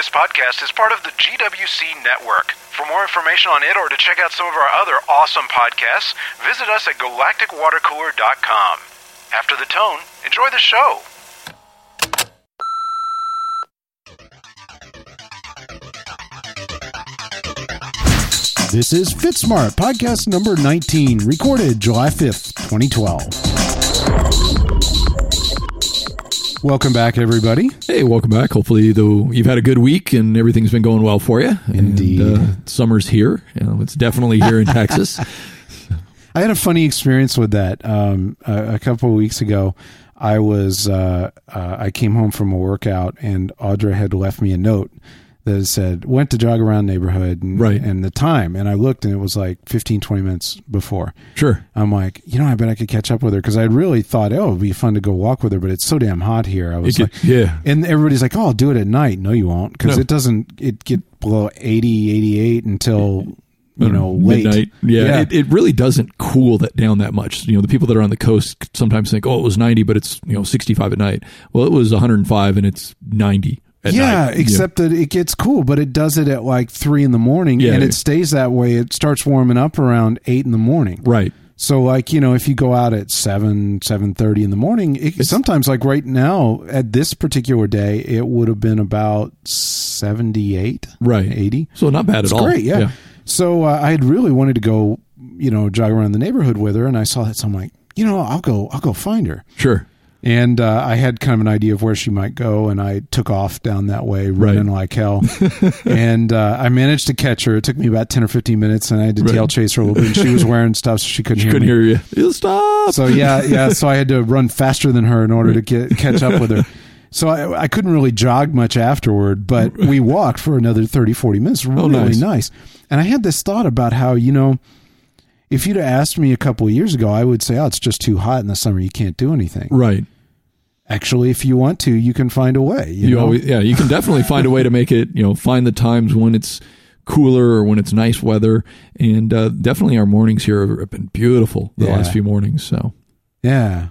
This podcast is part of the GWC network. For more information on it or to check out some of our other awesome podcasts, visit us at galacticwatercooler.com. After the tone, enjoy the show. This is FitSmart, podcast number 19, recorded July 5th, 2012. Welcome back, everybody. Hey, welcome back. Hopefully, though you've had a good week and everything's been going well for you. Indeed. And, uh, summer's here. You know, it's definitely here in Texas. I had a funny experience with that um, a, a couple of weeks ago. I was uh, uh, I came home from a workout and Audra had left me a note that said went to jog around neighborhood and, Right. and the time and I looked and it was like 15 20 minutes before. Sure. I'm like, you know, I bet I could catch up with her because I really thought, oh, it'd be fun to go walk with her, but it's so damn hot here. I was It like, could- yeah. and everybody's like, oh, I'll do it at night. No, you won't because No. it doesn't. It get below 80, 88 until you know late. midnight. Yeah, Yeah. It, it really doesn't cool that down that much. You know, the people that are on the coast sometimes think, "Oh, it was 90, but it's you know 65 at night." Well, it was 105 and it's 90 at yeah, night. Except that it gets cool, but it does it at like three in the morning, Yeah. and it stays that way. It starts warming up around eight in the morning. right. So, like you know, if you go out at seven, seven thirty in the morning, it, sometimes like right now at this particular day, it would have been about seventy eight, Right. eighty. So not bad at It's all. great, yeah. So uh, I had really wanted to go, you know, jog around the neighborhood with her, and I saw that, so I'm like, you know, I'll go, I'll go find her. Sure. And uh, I had kind of an idea of where she might go, and I took off down that way, running like hell. and uh, I managed to catch her. It took me about ten or fifteen minutes, and I had to Right. tail chase her a little bit. And she was wearing stuff, so she couldn't hear Couldn't me. hear you. You Stop. So yeah, yeah. So I had to run faster than her in order to get catch up with her. So I, I couldn't really jog much afterward, but we walked for another 30, 40 minutes. Really Oh, nice. nice. And I had this thought about how, you know, if you'd have asked me a couple of years ago, I would say, oh, it's just too hot in the summer. You can't do anything. right. Actually, if you want to, you can find a way. You, You know? always, yeah, you can definitely find a way to make it. You know, find the times when it's cooler or when it's nice weather, and uh, definitely our mornings here have been beautiful the Yeah. last few mornings. So Yeah.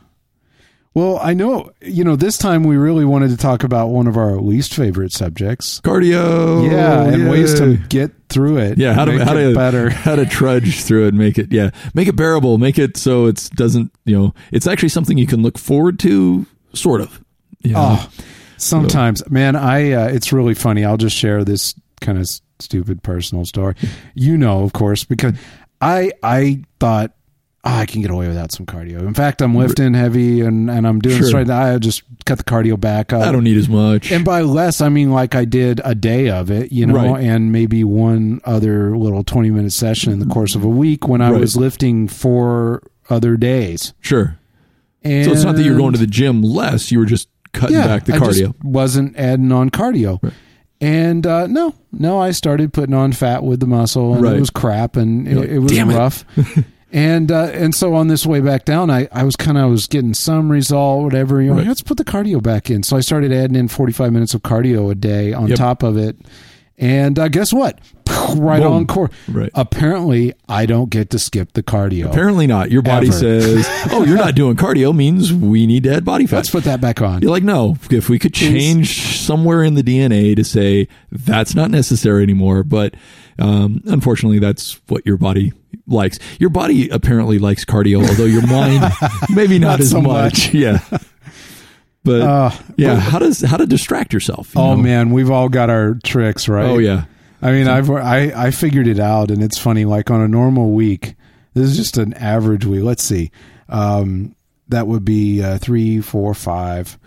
Well, I know, you know, this time we really wanted to talk about one of our least favorite subjects. cardio, yeah, and ways to get through it. yeah how to how to better. how to trudge through it, make it yeah, make it bearable, make it so it doesn't you know it's actually something you can look forward to, sort of. You know? Oh, sometimes, man, I uh, it's really funny. I'll just share this kind of stupid personal story. You know, of course, because I I thought oh, I can get away without some cardio. In fact, I'm lifting heavy and and I'm doing Sure. straight. I just cut the cardio back up. I don't need as much. and by less, I mean like I did a day of it, you know, Right. and maybe one other little 20 minute session in the course of a week when I Right. was lifting four other days. sure. And So it's not that you're going to the gym less; you were just cutting back the I just cardio. wasn't adding on cardio. Right. And uh, no, no, I started putting on fat with the muscle, and it was crap, and it, it was "Damn it." and uh, and so on this way back down, I, I was kind of I was getting some result, whatever. You know, Right. let's put the cardio back in. So I started adding in 45 minutes of cardio a day on Yep. top of it. And uh, guess what? Right Boom. on course. Right. Apparently, I don't get to skip the cardio. Apparently not. Your body Ever. says, "Oh, you're not doing cardio," means we need to add body fat. Let's put that back on. You're like, no. If we could change somewhere in the DNA to say that's not necessary anymore, but um, unfortunately, that's what your body likes. Your body apparently likes cardio, although your mind maybe not, Not as so much. much. Yeah. But Uh, yeah, but- how does how to distract yourself? you Oh know? man, we've all got our tricks, right? Oh yeah. I mean, I've I I figured it out, and it's funny. Like on a normal week, this is just an average week. Let's see, um, that would be uh, three, four, five.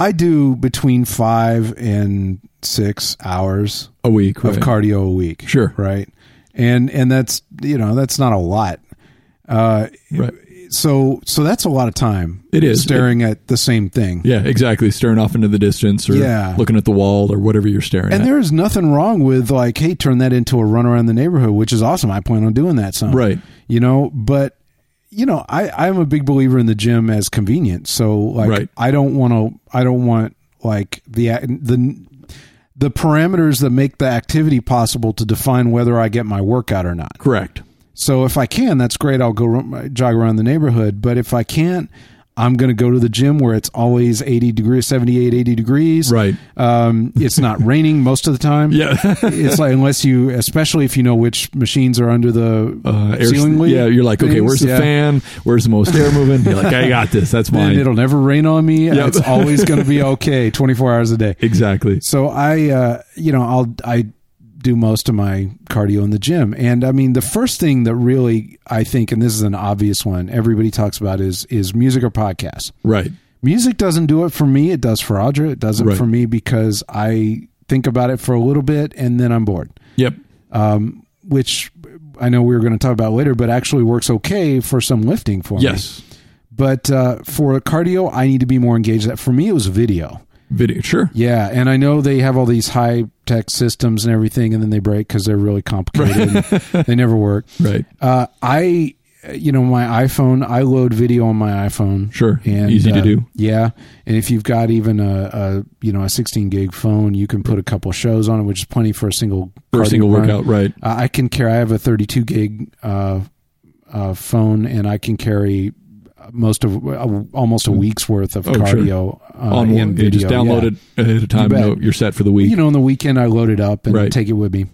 I do between five and six hours A week of right. cardio a week. Sure. right, and and that's you know that's not a lot. Uh, Right. so so that's a lot of time. It is. staring at the same thing. Yeah, exactly. Staring off into the distance or Yeah. looking at the wall or whatever you're staring And at. there is nothing wrong with like, hey, turn that into a run around the neighborhood, which is awesome. I plan on doing that some. Right. You know, but you know, I, I'm a big believer in the gym as convenient. So like Right. I don't want to I don't want like the the the parameters that make the activity possible to define whether I get my workout or not. Correct. So if I can, that's great. I'll go jog around the neighborhood. But if I can't, I'm going to go to the gym where it's always 80 degrees, 78, 80 degrees. Right. Um, it's not raining most of the time. Yeah. it's like unless you, especially if you know which machines are under the Uh, air, ceiling lead. yeah, you're like, okay, where's the Yeah. fan? Where's the most air moving? You're like, I got this. That's mine. it'll never rain on me. and Yep. It's always going to be okay, 24 hours a day. Exactly. So I, uh, you know, I'll I do most of my cardio in the gym, and I mean the first thing that really I think, and this is an obvious one, everybody talks about is is music or podcasts. Right. Music doesn't do it for me. It does for Audra. It doesn't Right. for me because I think about it for a little bit and then I'm bored. Yep. Um, which I know we were going to talk about later, but actually works okay for some lifting for me. Yes. But uh, for cardio, I need to be more engaged. That for me, it was video. Video. Sure. Yeah, and I know they have all these high tech systems and everything, and then they break because they're really complicated. and they never work. Right. Uh, I, you know, my iPhone, I load video on my iPhone. Sure. and Easy to uh, do. Yeah, and if you've got even a, a you know a 16 gig phone, you can put a couple shows on it, which is plenty for a single For a single run. workout. Right. Uh, I can carry. I have a 32 gig uh, uh, phone, and I can carry most of uh, almost a week's worth of Oh, sure. cardio uh, On one, video. you just download yeah. it ahead of time. know you're set for the week. You know, on the weekend I load it up and Right. take it with me.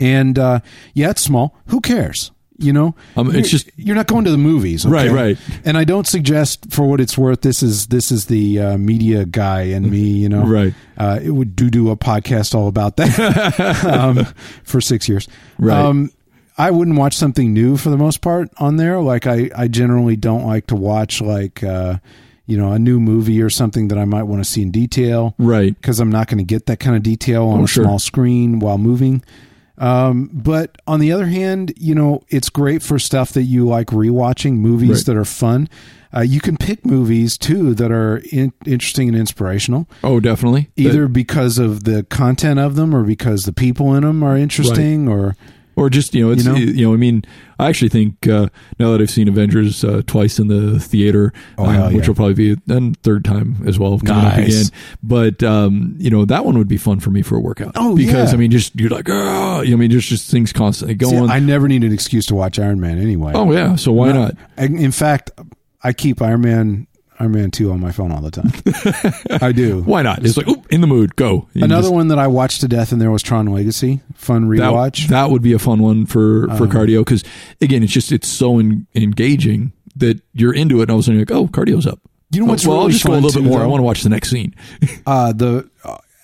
And uh, yeah, it's small. Who cares? You know, Um, it's You're- just- you're not going to the movies, Right, right. And I don't suggest, for what it's worth, this is this is the uh, media guy and me. You know, Right. Uh, it would do do a podcast all about that um, for six years. Right. Um, I wouldn't watch something new for the most part on there. Like I, I generally don't like to watch like uh, you know a new movie or something that I might want to see in detail right. because I'm not going to get that kind of detail on Oh, a sure. small screen while moving. Um, but on the other hand, you know, it's great for stuff that you like rewatching movies Right. that are fun. Uh, you can pick movies too that are in, interesting and inspirational, Oh, definitely. either because of the content of them or because the people in them are interesting or or just you know it's You you know? know, I mean I actually think uh, now that I've seen Avengers uh, twice in the theater, Oh, uh, hell which will probably be a third time as well coming up again. But um, you know that one would be fun for me for a workout. Oh, because yeah. I mean just you're like oh, you know, I mean there's just things constantly See, going. I never need an excuse to watch Iron Man anyway. oh yeah, so why not? In fact, I keep Iron Man Iron Man two on my phone all the time. I do. Why not? It's like oop, in the mood, go. You Another just- one that I watched to death, and there was Tron Legacy. Fun rewatch. that would be a fun one for for Um, cardio because again it's just it's so en- engaging that you're into it and all of a sudden you're like oh cardio's up. You know what's well, I'll really just go a little bit more. I want to watch the next scene. uh, the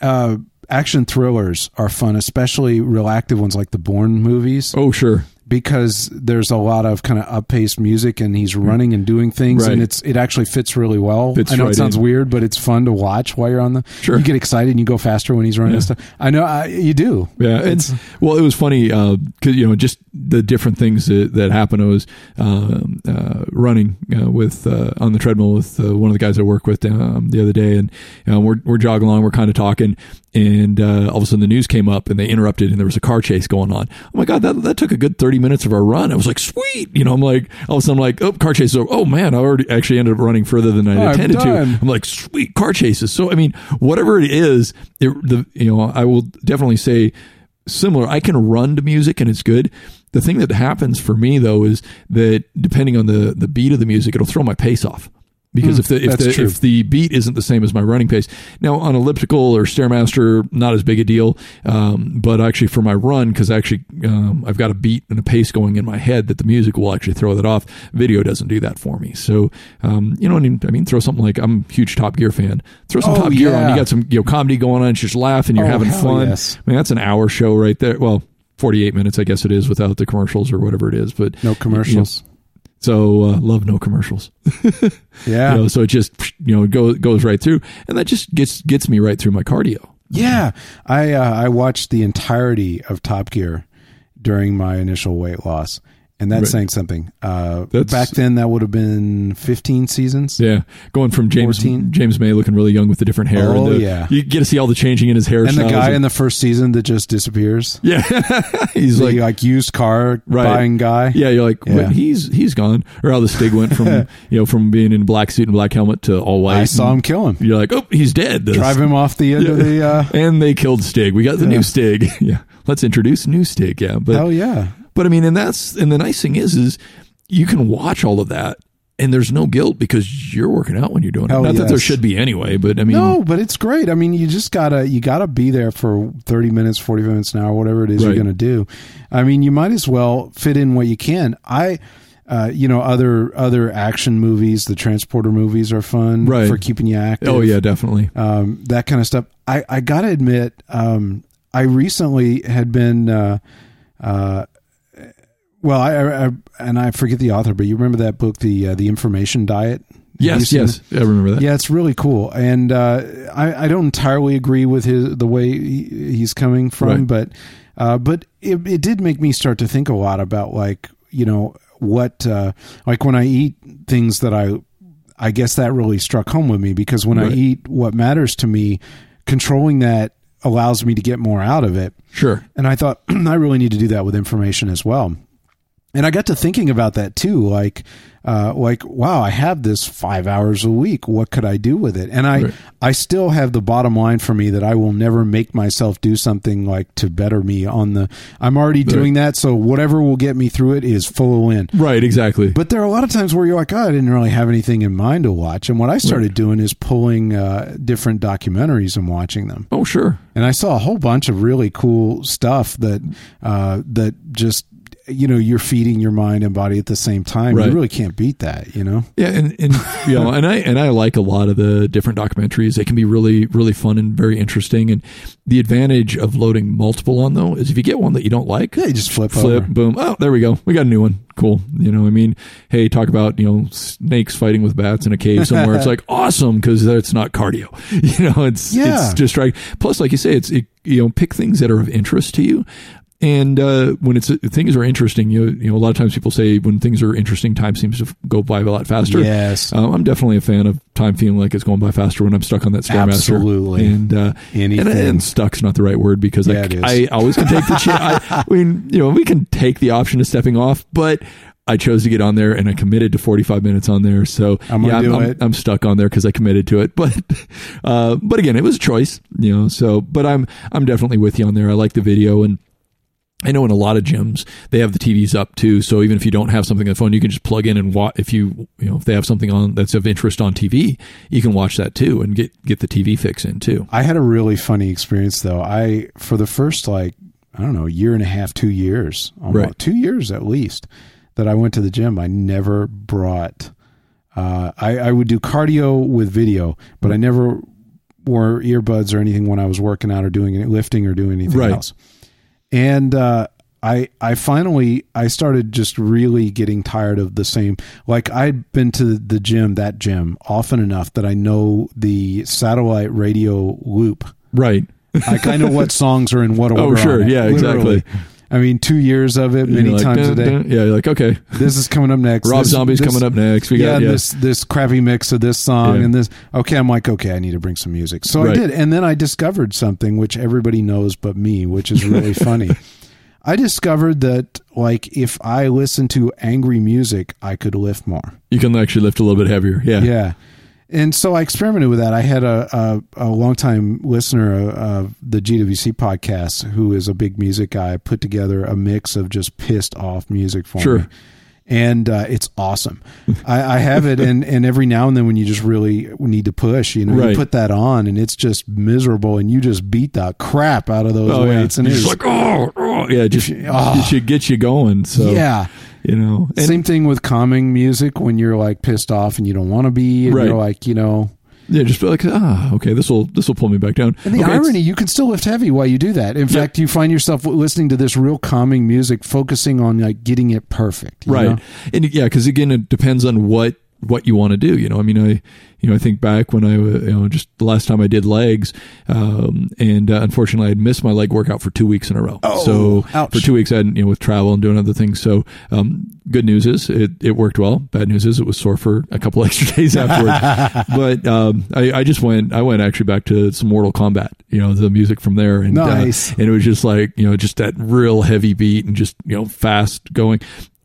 uh, action thrillers are fun, especially real active ones like the Bourne movies, Oh sure, because there's a lot of kind of up paced music, and he's running and doing things, Right. and it's it actually fits really well. Fits I know right it sounds in. weird, but it's fun to watch while you're on the. Sure. you get excited and you go faster when he's running and stuff. I know I, you do. Yeah, it's well, it was funny because you know just the different things that, that happened. I was um, uh, running uh, with uh, on the treadmill with uh, one of the guys I work with um, the other day, and you know, we're we're jogging along, we're kind of talking, and uh, all of a sudden the news came up and they interrupted, and there was a car chase going on. Oh my god, that that took a good thirty minutes of our run. I was like, sweet, you know. I'm like, all of a sudden, I'm like, oh, car chase is over. Oh man, I already actually ended up running further than I intended to. I'm like, sweet car chases. So I mean, whatever it is, it, the you know, I will definitely say similar. I can run to music and it's good. The thing that happens for me though is that depending on the the beat of the music, it'll throw my pace off. Because if the if the true. if the beat isn't the same as my running pace, now on elliptical or stairmaster, not as big a deal. Um, but actually for my run, because actually um, I've got a beat and a pace going in my head that the music will actually throw that off. Video doesn't do that for me. So um, you know, I mean, I mean, throw something like I'm a huge Top Gear fan. Throw some Oh, Top Gear on. You got some you know comedy going on. Just laughing. You're Oh, having fun. yes. I mean, that's an hour show right there. Well, 48 minutes, I guess it is, without the commercials or whatever it is. But No commercials. So uh, love no commercials. Yeah. You know, so it just you know goes goes right through, and that just gets gets me right through my cardio. Yeah, I uh, I watched the entirety of Top Gear during my initial weight loss, and that's Right. saying something. Uh, back then, that would have been fifteen seasons. Yeah, going from James 14. James May looking really young with the different hair. Oh, and the, yeah. you get to see all the changing in his hair. And the guy in the first season that just disappears, yeah, he's the like like, used car Right. buying guy. Yeah, you're like, Yeah. he's he's gone. Or how the Stig went from you know from being in black suit and black helmet to all white. I saw him kill him, You're like, oh, he's dead. The- drive him off the end of the. Uh, and they killed Stig. We got the Yeah. new Stig. yeah, let's introduce new Stig. Yeah, but hell yeah, but I mean, and that's and the nice thing is, is you can watch all of that and there's no guilt because you're working out when you're doing Hell it. Not that there should be anyway, but I mean, No, but it's great. I mean, you just gotta you gotta be there for thirty minutes, forty minutes an hour, whatever it is Right. you're gonna do. I mean, you might as well fit in what you can. I, uh, you know, other other action movies, the transporter movies are fun Right. for keeping you active. oh yeah, definitely. um, that kind of stuff. I I gotta admit, um, I recently had been. Uh, uh, well, I, I, and I forget the author, but you remember that book, the uh, the Information Diet. Yes, yes, I remember that. yeah, it's really cool, and uh, I, I don't entirely agree with his the way he, he's coming from, Right. but uh, but it, it did make me start to think a lot about like you know what uh, like when I eat things that I I guess that really struck home with me because when I eat what matters to me, controlling that allows me to get more out of it, Sure. and I thought I really need to do that with information as well. And I got to thinking about that too, like, uh, like, wow, I have this five hours a week. What could I do with it? And I, Right. I still have the bottom line for me that I will never make myself do something like to better me on the. I'm already doing that, so whatever will get me through it is full of win. Right. Exactly. But there are a lot of times where you're like, oh, I didn't really have anything in mind to watch. And what I started doing is pulling uh, different documentaries and watching them oh sure. and I saw a whole bunch of really cool stuff that uh, that just you know you're feeding your mind and body at the same time. Right. You really can't beat that, you know. Yeah, and, and you know, and I and I like a lot of the different documentaries. They can be really really fun and very interesting. And the advantage of loading multiple on though is if you get one that you don't like, Yeah, you just flip flip, over. boom. Oh, there we go. We got a new one. Cool. You know, I mean, hey, talk about you know snakes fighting with bats in a cave somewhere. it's like awesome because it's not cardio. You know, it's Yeah. it's just right. Plus, like you say, it's it, you know pick things that are of interest to you. And uh, when it's things are interesting, you you know a lot of times people say when things are interesting, time seems to go by a lot faster. Yes. Uh, I'm definitely a fan of time feeling like it's going by faster when I'm stuck on that stairmaster. Absolutely. And uh, and, Anything. and stuck's not the right word because Yeah, I. I always can take the chance. I, I mean, you know, we can take the option of stepping off, but I chose to get on there and I committed to 45 minutes on there. So I'm yeah, I'm, it. I'm stuck on there because I committed to it. But uh, but again, it was a choice, you know. So but I'm I'm definitely with you on there. I like the video and. I know in a lot of gyms they have the TVs up too, so even if you don't have something on the phone, you can just plug in and watch. If you you know if they have something on that's of interest on TV, you can watch that too and get get the TV fix in too. I had a really funny experience though. I for the first like I don't know year and a half, two years, almost, Right. two years at least that I went to the gym. I never brought. Uh, I I would do cardio with video, but I never wore earbuds or anything when I was working out or doing any lifting or doing anything Right. else. And uh, I I finally I started just really getting tired of the same. Like I'd been to the gym, that gym, often enough that I know the satellite radio loop. Right. I know what songs are in what order. Oh, sure. Yeah, exactly. I mean, two years of it, many like, times dun, a day. dun. Yeah, you're like, okay. This is coming up next. Rob This- Zombie's this- coming up next. We yeah, got yeah. this this crappy mix of this song Yeah. and this. Okay, I'm like, okay, I need to bring some music. So I did, and then I discovered something which everybody knows but me, which is really funny. I discovered that like if I listen to angry music, I could lift more. You can actually lift a little bit heavier. Yeah. Yeah. And so I experimented with that. I had a a, a longtime listener of the GWC podcast, who is a big music guy, put together a mix of just pissed off music for Sure. me, and uh, it's awesome. I, I have it, and and every now and then when you just really need to push, you know, you put that on, and it's just miserable, and you just beat the crap out of those Oh, yeah. weights, and it's like, oh, oh, yeah, just Oh. it should get you going. So yeah. You know, and Same thing with calming music when you're like pissed off and you don't want to be, and Right. you're like, you know, yeah, just be like, ah, okay, this will this will pull me back down. And the Okay, irony, you can still lift heavy while you do that. In fact, you find yourself listening to this real calming music, focusing on like getting it perfect. you right know? and yeah because again it depends on what what you want to do you know? I mean i you know i think back when i uh, you know just the last time i did legs um and uh, unfortunately i had missed my leg workout for two weeks in a row. Oh, so ouch. for two weeks i had you know with travel and doing other things. So um good news is it, it worked well. Bad news is it was sore for a couple extra days afterward but um I, I just went i went actually back to some mortal kombat you know the music from there and uh, Nice. and it was just like you know just that real heavy beat and just you know fast going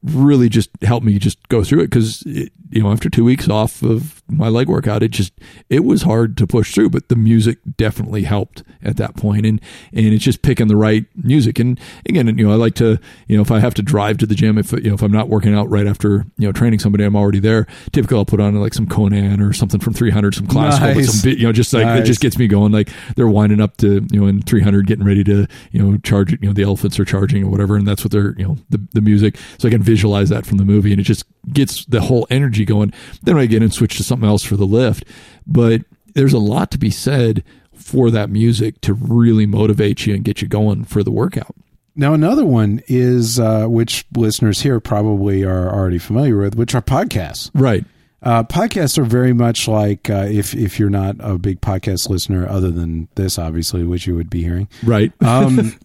really just helped me just go through it because you know after two weeks off of my leg workout it just it was hard to push through but the music definitely helped at that point. And and it's just picking the right music. And again you know i like to you know if i have to drive to the gym if you know if i'm not working out right after you know training somebody i'm already there. Typically i'll put on like some conan or something from 300 some classical Nice. but some bit, you know just like Nice. it just gets me going. Like they're winding up to you know in 300 getting ready to you know charge it you know the elephants are charging or whatever and that's what they're you know the, the music. So i can visualize that from the movie and it just gets the whole energy going then i get and switch to something else for the lift but there's a lot to be said for that music to really motivate you and get you going for the workout Now, another one is, uh, which listeners here probably are already familiar with, which are podcasts. right Uh, podcasts are very much like uh, if if you're not a big podcast listener, other than this, obviously, which you would be hearing. right Um,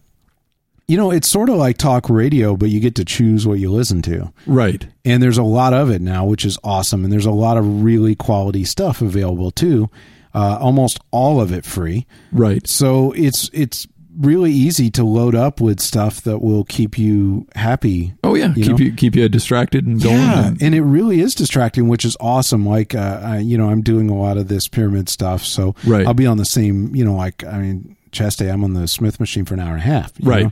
you know, it's sort of like talk radio, but you get to choose what you listen to. right And there's a lot of it now, which is awesome. And there's a lot of really quality stuff available too. Uh, almost all of it free. right So it's it's really easy to load up with stuff that will keep you happy. oh yeah You keep know? you keep you distracted and going Yeah, and- and it really is distracting, which is awesome. Like, uh, I, you know, I'm doing a lot of this pyramid stuff, so Right. I'll be on the same, you know, like I mean, chest day. I'm on the Smith machine for an hour and a half, you Right. know?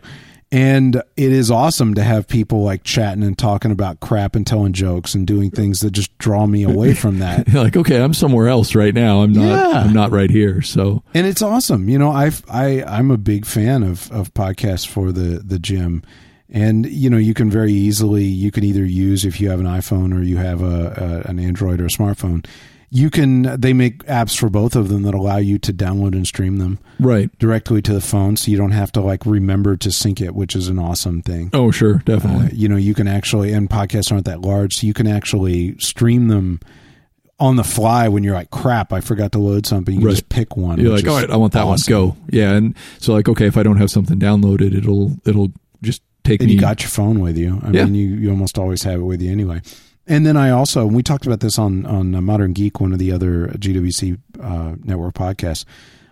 And it is awesome to have people like chatting and talking about crap and telling jokes and doing things that just draw me away from that. You're like okay i'm somewhere else right now i'm not Yeah. i'm not right here so and it's awesome. You know, I've, I I'm a big fan of of podcasts for the the gym, and you know, you can very easily you can either use if you have an iPhone or you have a, a an Android or a smartphone. You can they make apps for both of them that allow you to download and stream them right directly to the phone, so you don't have to like remember to sync it, which is an awesome thing. oh sure definitely Uh, you know, you can actually, and podcasts aren't that large, so you can actually stream them on the fly when you're like, crap, I forgot to load something. You Right. just pick one. You're like, all right I want that awesome. one. Go. Yeah, and so like, okay, if I don't have something downloaded, it'll it'll just take And me. you got your phone with you. I Yeah. mean, you, you almost always have it with you anyway. And then I also, we talked about this on, on uh, Modern Geek, one of the other GWC uh, network podcasts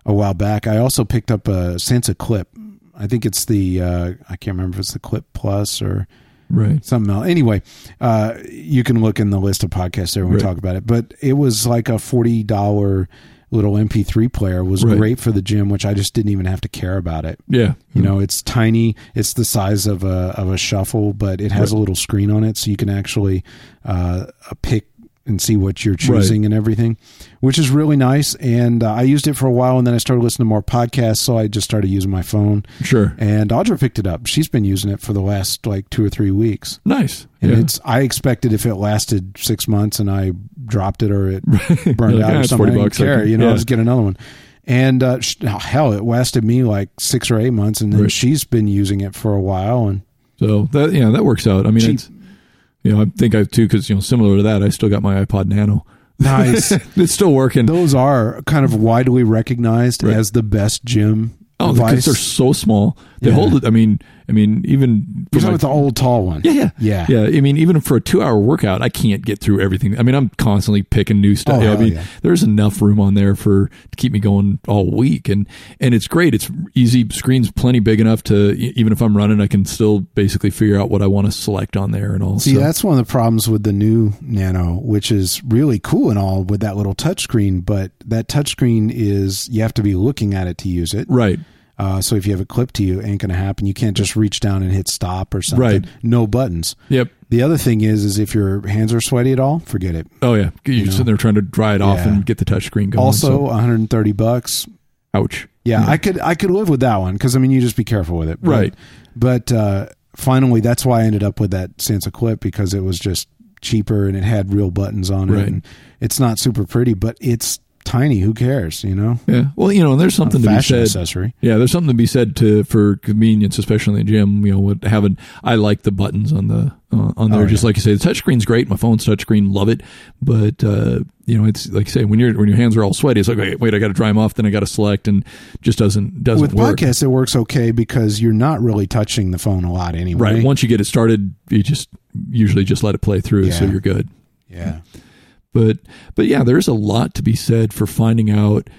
a while back. I also picked up a Sansa clip. I think it's the, uh, I can't remember if it's the Clip Plus or right. something else. Anyway, uh, you can look in the list of podcasts there when we talk about it. But it was like a forty dollar little MP3 player. Was Right. great for the gym, which I just didn't even have to care about it. Yeah. You know, it's tiny. It's the size of a of a shuffle, but it has Right. a little screen on it, so you can actually uh, pick and see what you're choosing and everything, which is really nice. And uh, I used it for a while, and then I started listening to more podcasts, so I just started using my phone. Sure. And Audra picked it up. She's been using it for the last like two or three weeks. Nice. And yeah. it's I expected if it lasted six months and I dropped it or it burned like, out "Ah, or something, 40 I didn't care. can- you know, yeah. I'll just get another one. And uh, sh- hell, it lasted me like six or eight months, and then Right. she's been using it for a while. And so that yeah, that works out. I mean, Cheap. it's you know, I think I too because you know, similar to that, I still got my iPod Nano. nice. it's still working. Those are kind of widely recognized Right. as the best gym oh, because device. they're so small. They Yeah. hold it. I mean, I mean, even You're talking about the old tall one. Yeah, yeah, Yeah. yeah. I mean, even for a two-hour workout, I can't get through everything. I mean, I'm constantly picking new stuff. Oh, Yeah, I mean, yeah. there's enough room on there for to keep me going all week, and and it's great. It's easy. Screen's plenty big enough to even if I'm running, I can still basically figure out what I want to select on there and all. See, so, that's one of the problems with the new Nano, which is really cool and all with that little touchscreen, but that touchscreen is you have to be looking at it to use it. right. Uh, so if you have it clipped to you, it ain't going to happen. You can't just reach down and hit stop or something. Right. No buttons. Yep. The other thing is, is if your hands are sweaty at all, forget it. Oh yeah. You're know? sitting there trying to dry it off Yeah. and get the touchscreen going. Also, so- 130 bucks. ouch. Yeah, I could I could live with that one because I mean you just be careful with it. But, Right. But uh, finally, that's why I ended up with that Sansa clip because it was just cheaper and it had real buttons on it. Right. And it's not super pretty, but it's tiny. Who cares? You know, Yeah. Well, you know, there's something to be said. accessory. Yeah, there's something to be said to for convenience, especially in the gym. You know, with having I like the buttons on the uh, on there, Oh, just yeah. like you say. The touchscreen's great. My phone's touchscreen, love it. But uh, you know, it's like you say when your when your hands are all sweaty, it's like wait, wait I got to dry them off, then I got to select, and just doesn't doesn't With work. podcasts, it works okay because you're not really touching the phone a lot anyway. Right. Once you get it started, you just usually just let it play through, so you're good. Yeah. But but yeah, there's a lot to be said for finding out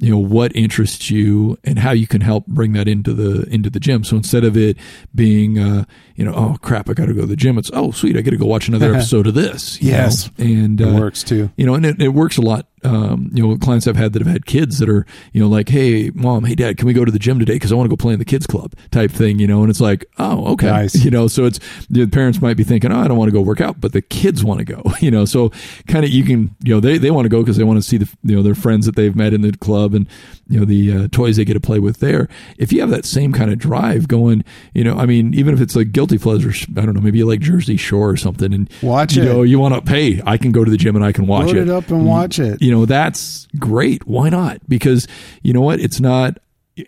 you know what interests you and how you can help bring that into the into the gym so instead of it being uh you know oh crap i gotta go to the gym it's oh sweet i gotta go watch another episode of this Yes. know? and It uh, works too. you know, and it, it works a lot. Um, you know, clients I've had that have had kids that are, you know, like, hey, mom, hey, dad, can we go to the gym today? Because I want to go play in the kids club type thing, you know, and it's like, oh, okay. Nice. You know, so it's the parents might be thinking, oh, I don't want to go work out, but the kids want to go, you know, so kind of you can, you know, they, they want to go because they want to see the, you know, their friends that they've met in the club and, you know, the uh, toys they get to play with there. If you have that same kind of drive going, you know, I mean, even if it's like guilty pleasure, I don't know, maybe you like Jersey Shore or something and Watch it. you it. know, you want to pay, I can go to the gym and I can watch Load it it up and watch it. You know that's great why not because you know what it's not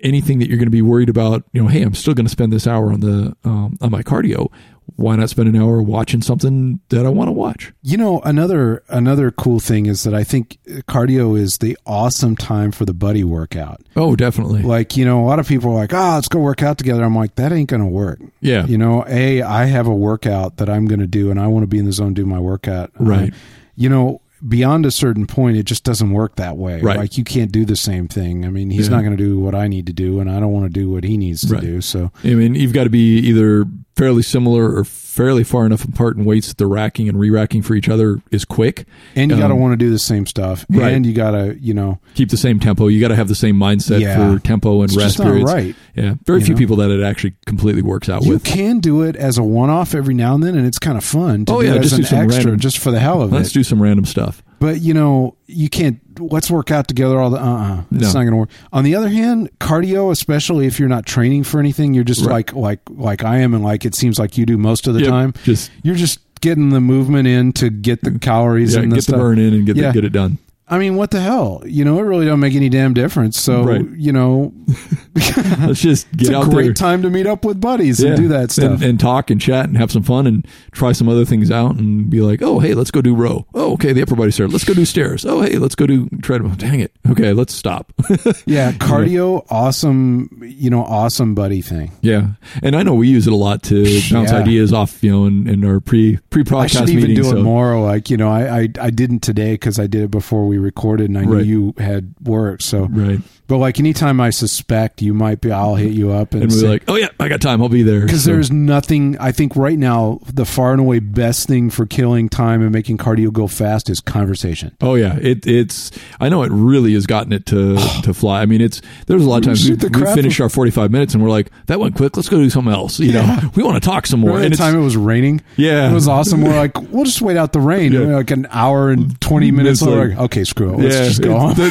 anything that you're going to be worried about you know hey i'm still going to spend this hour on the um, on my cardio why not spend an hour watching something that i want to watch You know, another another cool thing is that I think cardio is the awesome time for the buddy workout. oh definitely Like, you know, a lot of people are like, "Ah, let's go work out together." I'm like, "That ain't going to work." yeah You know, a I have a workout that I'm going to do, and I want to be in the zone do my workout. Right. Uh, you know, beyond a certain point, it just doesn't work that way. Right. Like you can't do the same thing. I mean, he's Yeah. not going to do what I need to do, and I don't want to do what he needs to Right. do. So i mean you've got to be either fairly similar or fairly far enough apart in weights that the racking and re-racking for each other is quick and you got to Um, want to do the same stuff, right. and you got to, you know, keep the same tempo you got to have the same mindset Yeah. for tempo and It's rest periods right. yeah very few know? people that it actually completely works out you with You can do it as a one-off every now and then, and it's kind of fun to Oh, yeah, just do an some extra, random- just for the hell of it. let's do some random stuff But you know, you can't. Let's work out together all the. Uh, uh it's No. not going to work. On the other hand, cardio, especially if you're not training for anything, you're just Right. like like like I am, and like it seems like you do most of the Yep, time. just You're just getting the movement in to get the calories yeah, and get the the burn in and get Yeah. the, get it done I mean, what the hell? You know, it really don't make any damn difference. So Right. you know, Let's just get it's get a out great there time to meet up with buddies and do that stuff. and, and talk and chat and have some fun and try some other things out and be like, oh hey, let's go do row. Oh okay, the upper body started. Let's go do stairs. Oh hey, let's go do treadmill. Dang it. Okay, let's stop. yeah, cardio, awesome. You know, awesome buddy thing. yeah, and I know we use it a lot to bounce Yeah. ideas off, you know, in, in our pre pre I podcast should even meetings. do it so- more. Like you know, I I, I didn't today because I did it before we recorded, and I knew you had work. So, Right, but like anytime I suspect you might be, I'll hit you up and, and we're say- like, oh yeah, I got time. I'll be there. because So- there's nothing. I think right now the far and away best thing for killing time and making cardio go fast is conversation. Oh yeah, it, it's. I know it really has gotten it to to fly. I mean, it's. There's a lot of times we, we finish our 45 minutes and we're like, that went quick. Let's go do something else. You Yeah. know, we want to talk some more. Remember And the time it was raining? Yeah. it was awesome. We're like, we'll just wait out the rain. Yeah. Like an hour and twenty minutes. Like- like, okay, screw it. Let's just go it-. The,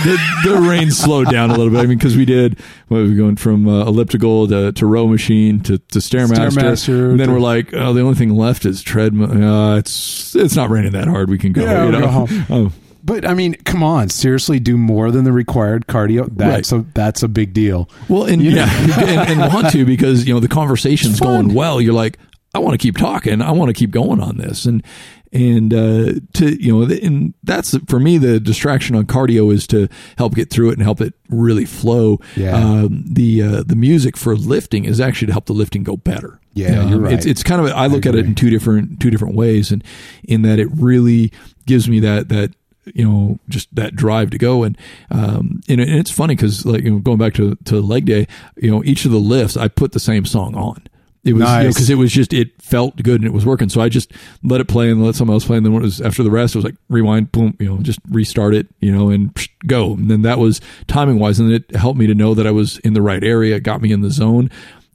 the, the rain slowed down a little bit. I mean, because we did, what, we going from uh, elliptical to, to row machine to, to stairmaster. Stairmaster and then to- we're like, oh, the only thing left is treadmill. Uh, it's it's not raining that hard. We can go. Yeah, you know? go home. Oh, But I mean, come on, seriously, do more than the required cardio. That's a that's a big deal. Well, and You know? yeah, and, and want to because you know the conversation's going well. You're like, I want to keep talking. I want to keep going on this, and and uh, to you know, and that's for me the distraction on cardio is to help get through it and help it really flow. Yeah. Um, the uh, the music for lifting is actually to help the lifting go better. Yeah, Um, you're right. It's it's kind of I look at it in two different two different ways, and in that it really gives me that that you know just that drive to go and um and, and it's funny because like you know going back to to leg day you know each of the lifts i put the same song on it was Nice. because it was just it felt good and it was working so i just let it play and let someone else play and then when it was after the rest it was like rewind boom you know just restart it you know and psh, go and then that was timing wise and it helped me to know that i was in the right area it got me in the zone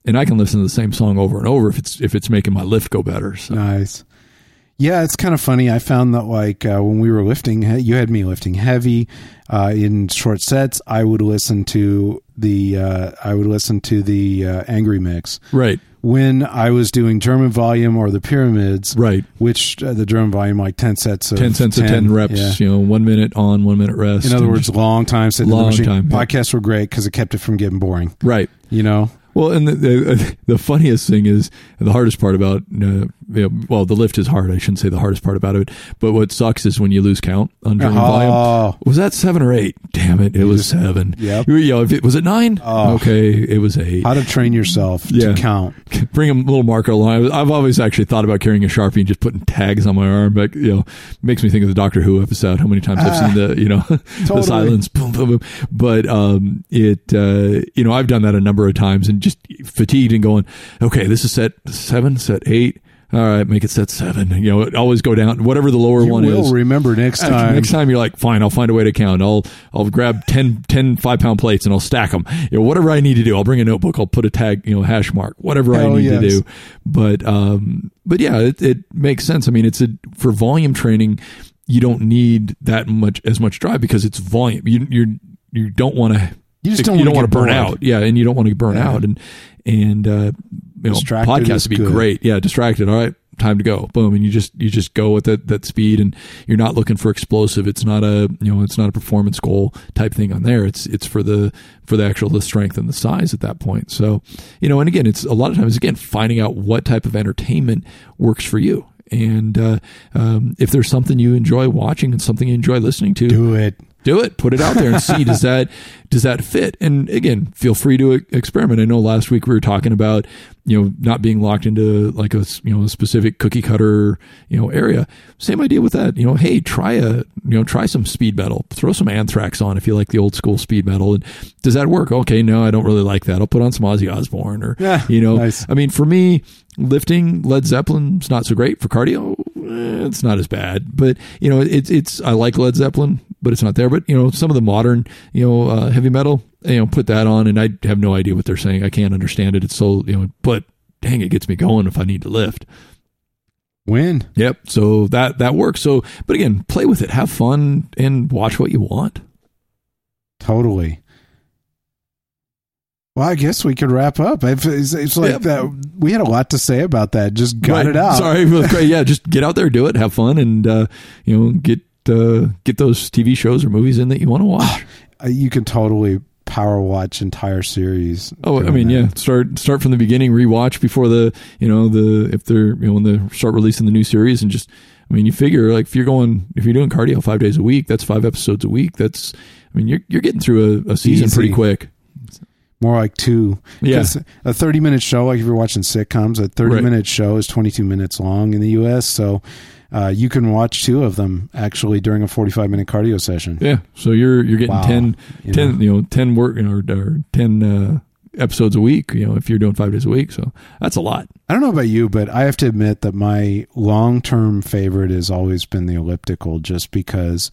and i can listen to the same song over and over if it's if it's making my lift go better so Nice. Yeah, it's kind of funny. I found that like uh, when we were lifting, you had me lifting heavy uh, in short sets. I would listen to the uh, I would listen to the uh, angry mix right when I was doing German volume or the pyramids. right Which uh, the German volume like ten sets of 10 cents of 10 reps, yeah. you know, one minute on, one minute rest. In other words, long time sitting in Long the machine. time, yeah. Podcasts were great because it kept it from getting boring. right. You know, Well, and the, the, the funniest thing is the hardest part about uh, you know, well, the lift is hard. I shouldn't say the hardest part about it, but what sucks is when you lose count on Oh. volume. Was that seven or eight? Damn it, it was seven. Yep. You know, if it was it nine, Oh. okay, it was eight. How to train yourself Yeah. to count. Bring a little marker along. I've always actually thought about carrying a sharpie and just putting tags on my arm. But you know, makes me think of the Doctor Who episode. How many times I've seen the you know the Ah. Silence, boom, boom, boom. But um, it uh, you know I've done that a number of times and just fatigued and going, okay, this is set seven, set eight. All right, make it set seven. You know, always go down whatever the lower You one will is. remember next time. Next time you're like, fine, I'll find a way to count. I'll I'll grab 10, 10 five pound plates and I'll stack them. You know, whatever I need to do. I'll bring a notebook. I'll put a tag, you know, hash mark, whatever I Hell need to do. But um, but yeah, it, it makes sense. I mean, it's a for volume training. You don't need that much as much drive because it's volume. You you you don't want to. You just don't you don't want to burn bored. out. Yeah, and you don't want to burn Yeah. out. And and uh, you know, podcasts would be good. great. Yeah, distracted. All right, time to go. Boom, and you just you just go with that that speed, and you're not looking for explosive. It's not a you know it's not a performance goal type thing on there. It's it's for the for the actual the strength and the size at that point. So you know, and again, it's a lot of times again finding out what type of entertainment works for you. And uh, um, if there's something you enjoy watching and something you enjoy listening to, Do it. Do it. Put it out there and see does that does that fit? And again feel free to experiment. I know last week we were talking about you know not being locked into like a you know a specific cookie cutter you know area. Same idea with that. You know hey try a you know try some speed metal. Throw some anthrax on if you like the old school speed metal. And does that work? Okay no i don't really like that. I'll put on some ozzy osbourne or Yeah, you know nice. i mean for me lifting led zeppelin's not so great. For cardio eh, it's not as bad. But you know it's it's i like led zeppelin but it's not there but you know some of the modern you know uh, heavy metal you know put that on and i have no idea what they're saying i can't understand it it's so you know but dang it gets me going if i need to lift Win. yep so that that works so but again play with it have fun and watch what you want Totally. Well, I guess we could wrap up. It's, it's, like Yep. that. We had a lot to say about that. Just got Right. it out. Sorry. Yeah, just get out there, do it, have fun, and uh, you know get uh, get those TV shows or movies in that you want to watch. Uh, You can totally power watch entire series. Oh, I mean, that. yeah. Start start from the beginning. Rewatch before the you know the if they're you know when they start releasing the new series and just I mean you figure like if you're going if you're doing cardio five days a week that's five episodes a week that's I mean you're you're getting through a, a season Easy. pretty quick. More like two. Yeah. A 30 minute show, like if you're watching sitcoms, a 30 Right. minute show is 22 minutes long in the U.S. So uh, you can watch two of them actually during a 45 minute cardio session. Yeah, so you're you're getting Wow. 10, You 10 you know ten work you know, or, or ten uh, episodes a week. You know if you're doing five days a week, so that's a lot. I don't know about you, but I have to admit that my long term favorite has always been the elliptical just because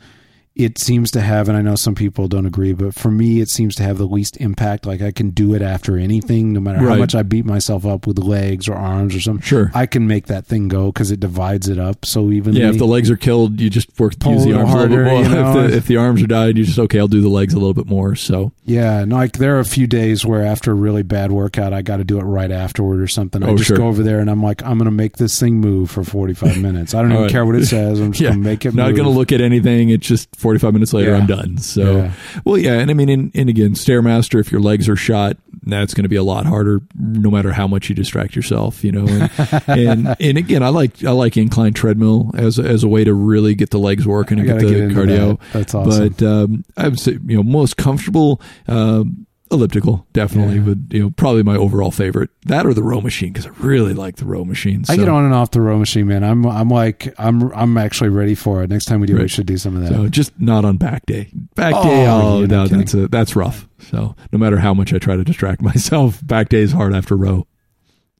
it seems to have, and I know some people don't agree, but for me, it seems to have the least impact. Like I can do it after anything, no matter how much I beat myself up with legs or arms or something. Sure. I can make that thing go because it divides it up so evenly. Yeah, if the legs are killed, you just work use the arms a little bit more. you know? if, the, if the arms are died, you just okay. I'll do the legs a little bit more. So Yeah, no, like there are a few days where after a really bad workout, I got to do it right afterward or something. I Oh, just sure. go over there and I'm like, I'm going to make this thing move for 45 minutes. I don't even right. care what it says. I'm just yeah, going to make it move. not going to look at anything. It's just forty five minutes later, Yeah. I'm done. So Yeah. well, yeah, and I mean, and, and again, stairmaster. If your legs are shot, that's going to be a lot harder, no matter how much you distract yourself. You know, and and, and again, I like I like incline treadmill as as a way to really get the legs working and get the get cardio. that. That's awesome. But um, I would say you know most comfortable. Um, elliptical definitely Yeah. would you know probably my overall favorite that or the row machine because i really like the row machine I get on and off the row machine, man. I'm I'm like I'm I'm actually ready for it. Next time we do, it, we should do some of that. So just not on back day. Back Oh, day, oh, no, kidding. that's a, that's rough. So no matter how much I try to distract myself, back day is hard after row.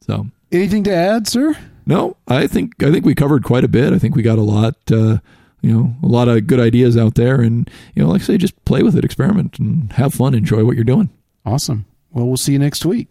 So Anything to add, sir? no, I think I think we covered quite a bit. I think we got a lot, uh, you know, a lot of good ideas out there, and you know, like I say, just play with it, experiment, and have fun, enjoy what you're doing. Awesome. Well, we'll see you next week.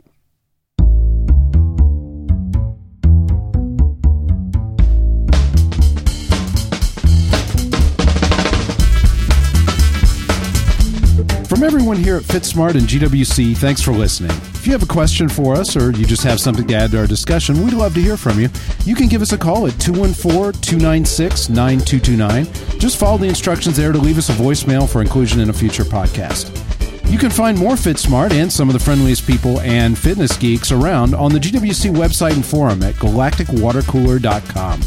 From everyone here at FitSmart and GWC, thanks for listening. If you have a question for us or you just have something to add to our discussion, we'd love to hear from you. You can give us a call at 214 296 9229. Just follow the instructions there to leave us a voicemail for inclusion in a future podcast. You can find more FitSmart and some of the friendliest people and fitness geeks around on the GWC website and forum at galacticwatercooler.com.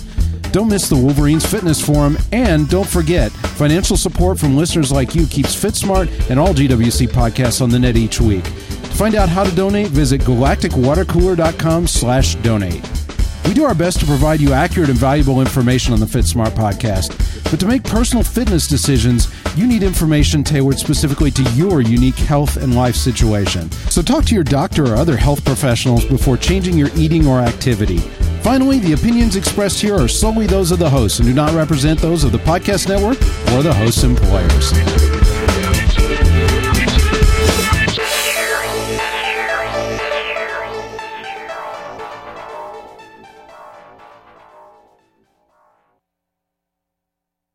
Don't miss the Wolverines Fitness Forum, and don't forget, financial support from listeners like you keeps FitSmart and all GWC podcasts on the net each week. To find out how to donate, visit galacticwatercooler.com slash donate. We do our best to provide you accurate and valuable information on the FitSmart podcast. But to make personal fitness decisions, you need information tailored specifically to your unique health and life situation. So talk to your doctor or other health professionals before changing your eating or activity. Finally, the opinions expressed here are solely those of the hosts and do not represent those of the podcast network or the host's employers.